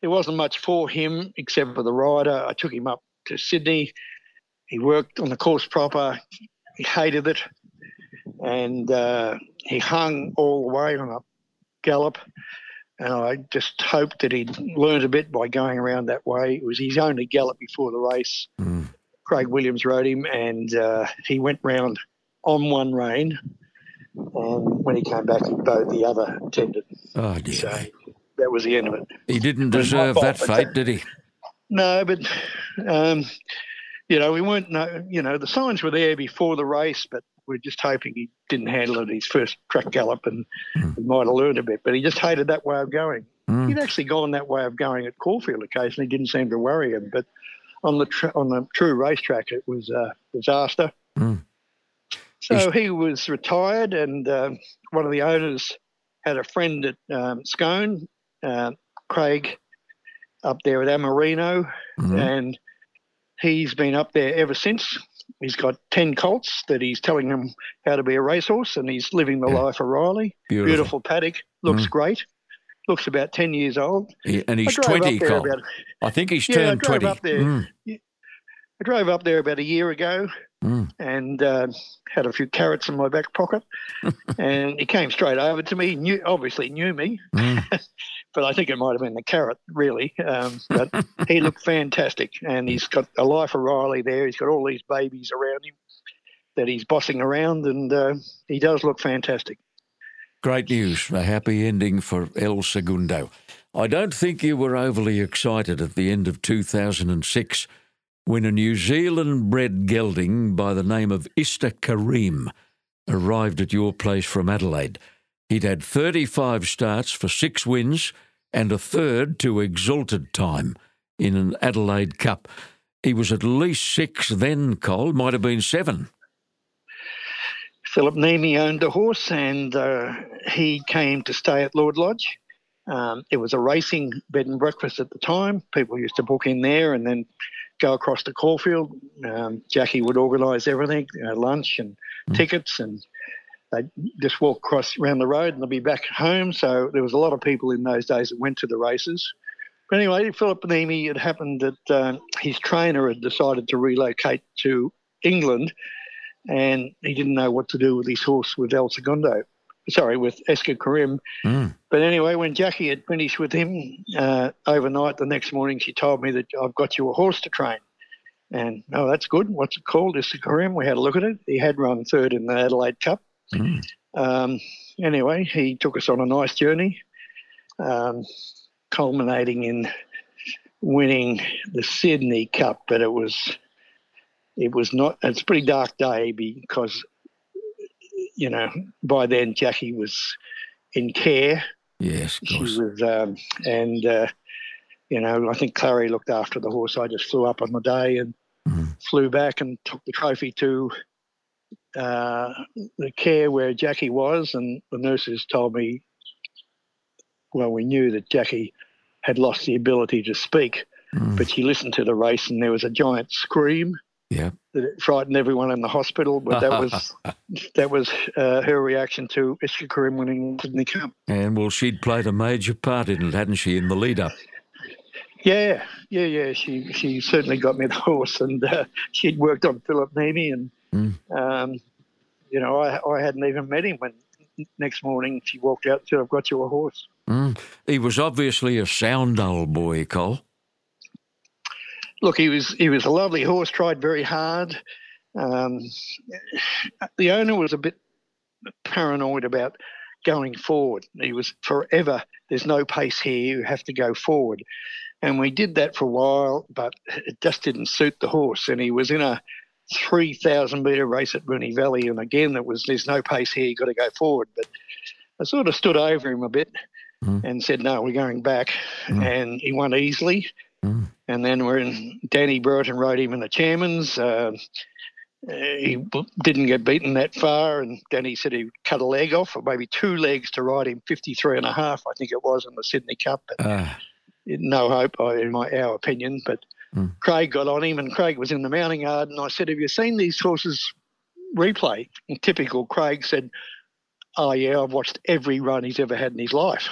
there wasn't much for him except for the rider. I took him up to Sydney. He worked on the course proper. He hated it, and uh, he hung all the way on a gallop. And I just hoped that he'd learned a bit by going around that way. It was his only gallop before the race. Mm. Craig Williams rode him, and uh, he went round on one rein. And when he came back, he bowed the other tendon. oh, dear. So that was the end of it. He didn't deserve fault, that fate, did he? No, but um, you know, we weren't. No, you know, the signs were there before the race, but we're just hoping he didn't handle it his first track gallop, and he might have learned a bit. But he just hated that way of going. Mm. He'd actually gone that way of going at Caulfield occasionally. Didn't seem to worry him, but on the tr- on the true racetrack, it was a disaster. Mm. So he was retired, and um one of the owners had a friend at um, Scone, uh, Craig, up there at Amarino, Mhm. and he's been up there ever since. He's got 10 colts that he's telling them how to be a racehorse, and he's living the Yeah. life of Riley. Beautiful. Beautiful paddock, looks Mm. great. Looks about 10 years old. He- and he's 20, up there Col. about, I think he's Yeah, I turned drove 20. up there. Mm. I drove up there about a year ago Mm. and uh, had a few carrots in my back pocket. and he came straight over to me. Knew, obviously knew me, Mm. but I think it might have been the carrot, really. Um, but he looked fantastic, and he's got a life of Riley there. He's got all these babies around him that he's bossing around, and uh, he does look fantastic. Great news. A happy ending for El Segundo. I don't think you were overly excited at the end of 2006 when a New Zealand bred gelding by the name of Ista Kareem arrived at your place from Adelaide. He'd had 35 starts for six wins and a third to exalted time in an Adelaide Cup. He was at least six then, Cole, might have been seven. Philip Nemi owned the horse, and uh, he came to stay at Lord Lodge. Um, it was a racing bed and breakfast at the time. People used to book in there and then go across to Caulfield. Um, Jackie would organise everything, you know, lunch and tickets, and they'd just walk across around the road and they'll be back home. So there was a lot of people in those days that went to the races. But anyway, Philip Neame, it happened that uh, his trainer had decided to relocate to England and he didn't know what to do with his horse with El Segundo. Sorry, with Ista Kareem. Mm. But anyway, when Jackie had finished with him uh, overnight, the next morning she told me that I've got you a horse to train. And oh, that's good. What's it called? Ista Kareem. We had a look at it. He had run third in the Adelaide Cup. Mm. Um, anyway, he took us on a nice journey, um, culminating in winning the Sydney Cup. But it was it was not. It's a pretty dark day because you know by then Jackie was in care. Yes, of She was, um, and uh, you know, I think Clarry looked after the horse. I just flew up on the day and Mhm. flew back and took the trophy to uh, the care where Jackie was, and the nurses told me, well, we knew that Jackie had lost the ability to speak, but she listened to the race and there was a giant scream Yeah. that it frightened everyone in the hospital. But that was that was uh, her reaction to Ista Kareem winning Sydney Cup. And well, she'd played a major part in it, hadn't she, in the lead up? Yeah, yeah, yeah. She she certainly got me the horse, and uh, she'd worked on Philip Nemi, and um, you know I I hadn't even met him when next morning she walked out and said, "I've got you a horse." Mm. He was obviously a sound old boy, Cole. Look, he was he was a lovely horse. Tried very hard. Um, the owner was a bit paranoid about going forward. He was forever. There's no pace here. You have to go forward. And we did that for a while, but it just didn't suit the horse. And he was in a 3,000 metre race at Moonee Valley. And again, it was there's no pace here. You've got to go forward. But I sort of stood over him a bit and said, no, we're going back. And he won easily. And then we're in Danny Brereton rode him in the chairman's. Uh, uh, he didn't get beaten that far, and Danny said he cut a leg off, or maybe two legs to ride him 53 and a half, I think it was, in the Sydney Cup. But Ah, no hope, uh, in my our opinion. But Craig got on him, and Craig was in the mounting yard, and I said, "Have you seen these horses replay?" And typical Craig said, "Oh yeah, I've watched every run he's ever had in his life,"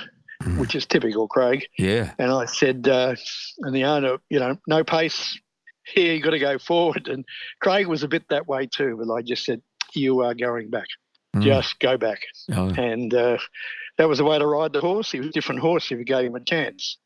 which is typical Craig. yeah. And I said, uh, and the owner, you know, no pace here, you got to go forward. And Craig was a bit that way too, but I just said, you are going back. Just go back. Oh, And uh, that was the way to ride the horse. He was a different horse if you gave him a chance.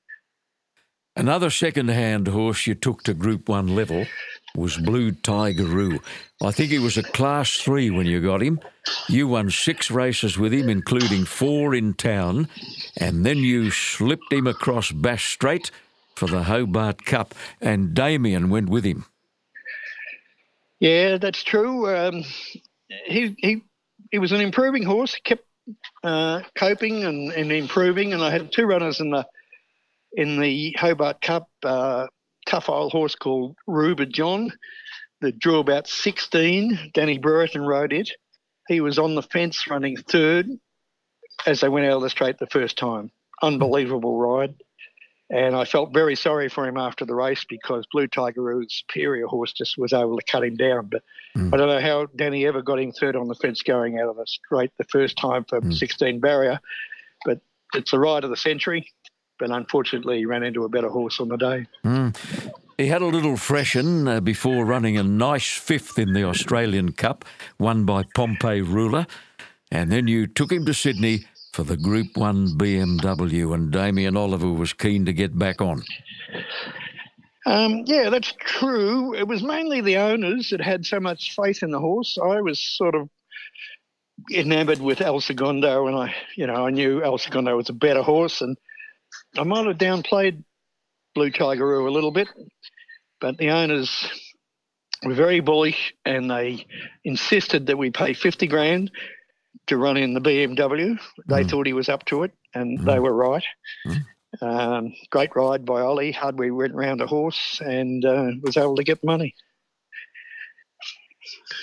Another second-hand horse you took to Group One level was Blue Tigeroo. I think he was a Class Three when you got him. You won six races with him, including four in town, and then you slipped him across Bass Strait for the Hobart Cup, and Damien went with him. Yeah, that's true. Um, he he he was an improving horse. Kept uh, coping and, and improving. And I had two runners in the in the Hobart Cup. Uh, tough old horse called Ruber John that drew about 16. Danny Brereton rode it. He was on the fence running third as they went out of the straight the first time. Unbelievable ride. And I felt very sorry for him after the race because Blue Tigeroo's superior horse just was able to cut him down. But I don't know how Danny ever got him third on the fence going out of the straight the first time for 16 barrier. But it's the ride of the century. But unfortunately, he ran into a better horse on the day. He had a little freshen uh, before running a nice fifth in the Australian Cup, won by Pompeii Ruler. And then you took him to Sydney for the Group 1 BMW, and Damien Oliver was keen to get back on. Um, yeah, that's true. It was mainly the owners that had so much faith in the horse. I was sort of enamored with El Segundo, and I, you know, I knew El Segundo was a better horse, and I might have downplayed Blue Tigeroo a little bit, but the owners were very bullish, and they insisted that we pay fifty grand to run in the BMW. They thought he was up to it, and they were right. Um, great ride by Ollie. Hardware went round a horse and uh, was able to get money.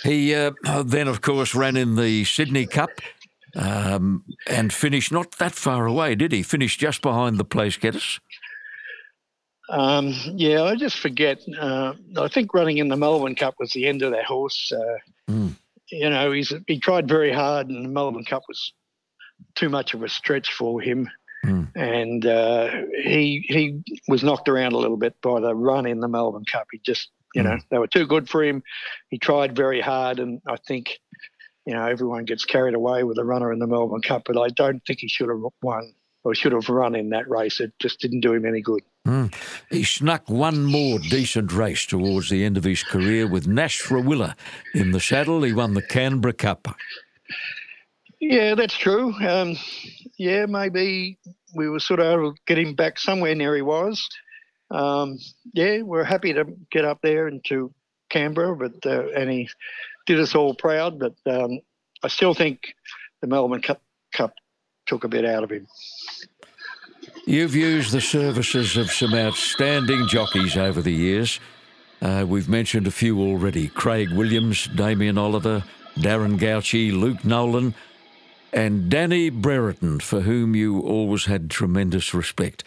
He uh, then, of course, ran in the Sydney Cup um, and finished not that far away, did he? Finished just behind the place getters. Um, yeah, I just forget. Uh, I think running in the Melbourne Cup was the end of that horse. Uh, You know, he's he tried very hard, and the Melbourne Cup was too much of a stretch for him. And uh, he he was knocked around a little bit by the run in the Melbourne Cup. He just, you know, they were too good for him. He tried very hard, and I think, you know, everyone gets carried away with a runner in the Melbourne Cup, but I don't think he should have won or should have run in that race. It just didn't do him any good. He snuck one more decent race towards the end of his career with Nash Rawiller in the saddle. He won the Canberra Cup. Yeah, that's true. Um, yeah, maybe we were sort of able to get him back somewhere near he was. Um, yeah, we're happy to get up there into Canberra, but uh, and he did us all proud. But um, I still think the Melbourne Cup, Cup took a bit out of him. You've used the services of some outstanding jockeys over the years. Uh, we've mentioned a few already Craig Williams, Damien Oliver, Darren Gauci, Luke Nolan, and Danny Brereton, for whom you always had tremendous respect.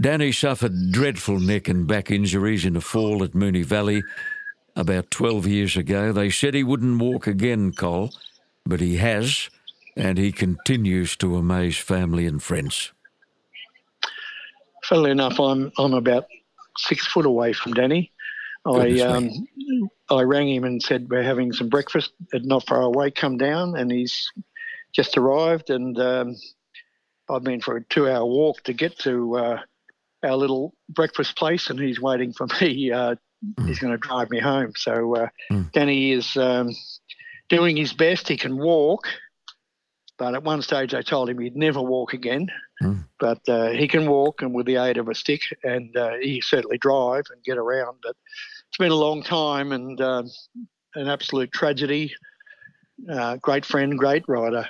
Danny suffered dreadful neck and back injuries in a fall at Moonee Valley about 12 years ago. They said he wouldn't walk again, Cole, but he has, and he continues to amaze family and friends. Funnily enough, I'm I'm about six foot away from Danny. I um, I rang him and said we're having some breakfast not far away. Come down, and he's just arrived, and um, I've been for a two-hour walk to get to uh, our little breakfast place, and he's waiting for me. Uh, mm. He's going to drive me home. So uh, mm. Danny is um, doing his best. He can walk, but at one stage I told him he'd never walk again. Mm. But uh, he can walk, and with the aid of a stick, and uh, he certainly drive and get around. But it's been a long time, and um, an absolute tragedy. Uh, great friend, great rider,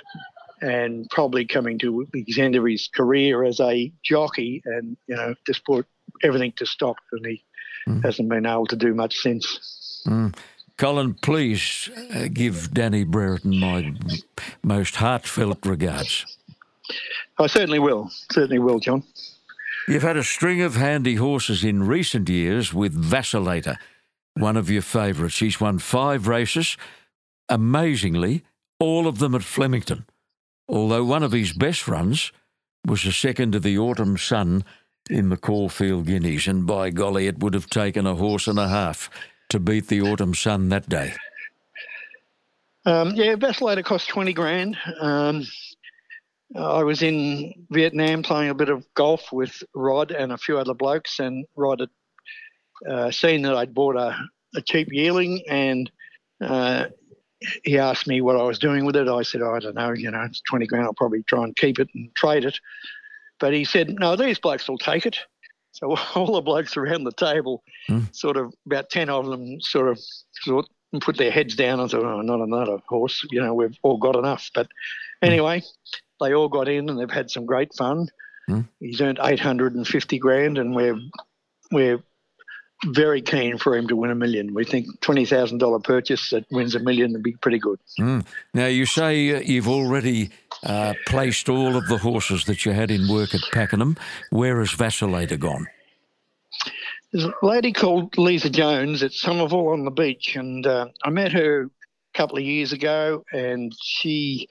and probably coming to the end of his career as a jockey, and you know just put everything to stop, and he mm. hasn't been able to do much since. Mm. Colin, please uh, give Danny Brereton my most heartfelt regards. I certainly will. Certainly will, John. You've had a string of handy horses in recent years with Vacillator, one of your favourites. He's won five races, amazingly, all of them at Flemington although one of his best runs was a second to the Autumn Sun in the Caulfield Guineas, and by golly, it would have taken a horse and a half to beat the Autumn Sun that day. Um, yeah, Vacillator cost 20 grand. Um, I was in Vietnam playing a bit of golf with Rod and a few other blokes, and Rod had uh, seen that I'd bought a, a cheap yearling, and uh, he asked me what I was doing with it. I said, oh, I don't know, you know, it's 20 grand. I'll probably try and keep it and trade it. But he said, no, these blokes will take it. So all the blokes around the table, mm. sort of about 10 of them sort of sort and put their heads down and thought, oh, not another horse. You know, we've all got enough. But anyway, mm. they all got in and they've had some great fun. Mm. He's earned 850 grand and we're, we're very keen for him to win a million. We think twenty thousand dollar purchase that wins a million would be pretty good. Mm. Now you say uh, you've already uh, placed all of the horses that you had in work at Pakenham. Where has Vacillator gone? There's a lady called Lisa Jones at Somerville on the beach, and uh, I met her a couple of years ago, and she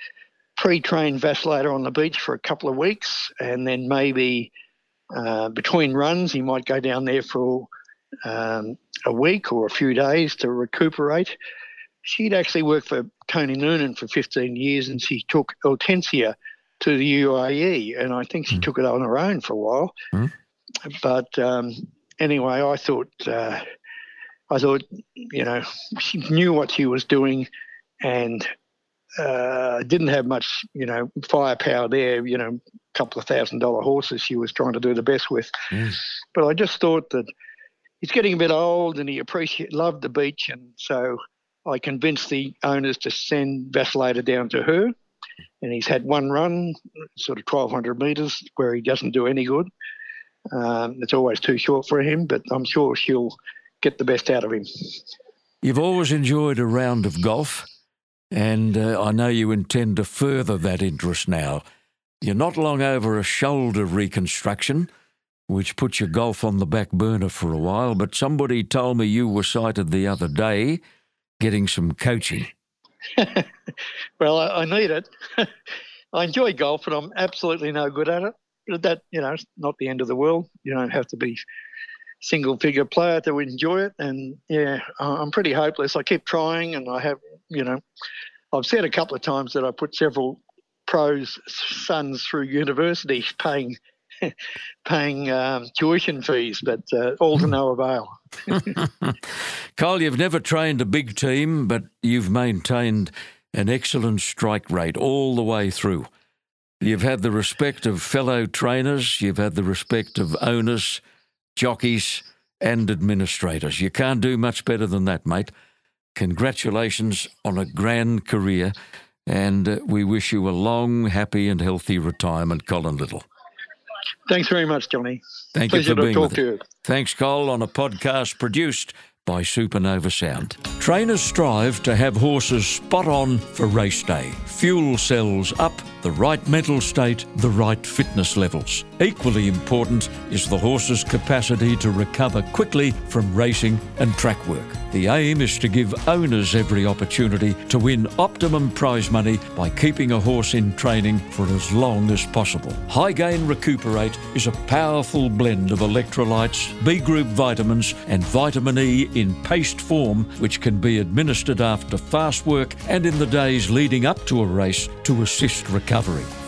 pre-trained Vacillator on the beach for a couple of weeks, and then maybe uh, between runs he might go down there for um, a week or a few days to recuperate. She'd actually worked for Tony Noonan for 15 years and she took Hortensia to the UAE and I think she mm. took it on her own for a while. Mm. But um, anyway, I thought, uh, I thought, you know, she knew what she was doing and uh, didn't have much, you know, firepower there. You know, a couple of thousand dollar horses she was trying to do the best with. Mm. But I just thought that he's getting a bit old and he appreciate loved the beach, and so I convinced the owners to send Vacillator down to her. And he's had one run, sort of 1,200 metres, where he doesn't do any good. Um, it's always too short for him, but I'm sure she'll get the best out of him. You've always enjoyed a round of golf, and uh, I know you intend to further that interest now. You're not long over a shoulder reconstruction which put your golf on the back burner for a while, but somebody told me you were sighted the other day getting some coaching. well, I, I need it. I enjoy golf, but I'm absolutely no good at it. But that, you know, it's not the end of the world. You don't have to be single figure player to enjoy it. And yeah, I'm pretty hopeless. I keep trying and I have, you know, I've said a couple of times that I put several pros' sons through university paying paying um, tuition fees, but uh, all to no avail. Carl, you've never trained a big team, but you've maintained an excellent strike rate all the way through. You've had the respect of fellow trainers, you've had the respect of owners, jockeys, and administrators. You can't do much better than that, mate. Congratulations on a grand career, and uh, we wish you a long, happy, and healthy retirement, Colin Little. Thanks very much, Johnny. Thank Pleasure you for being with us. Thanks, Cole, on a podcast produced by Supernova Sound. Trainers strive to have horses spot on for race day. Fuel cells up, the right mental state, the right fitness levels. Equally important is the horse's capacity to recover quickly from racing and track work. The aim is to give owners every opportunity to win optimum prize money by keeping a horse in training for as long as possible. Hygain Recuperate is a powerful blend of electrolytes, B group vitamins, and vitamin E in paste form, which can be administered after fast work and in the days leading up to a race to assist recovery.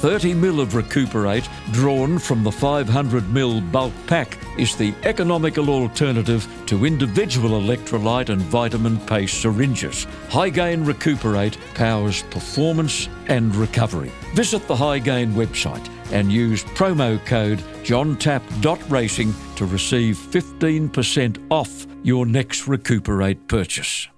30 ml of Recuperate, drawn from the 500 ml bulk pack, is the economical alternative to individual electrolyte and vitamin paste syringes. Hygain Recuperate powers performance and recovery. Visit the Hygain website and use promo code johntap.racing to receive 15% off your next Recuperate purchase.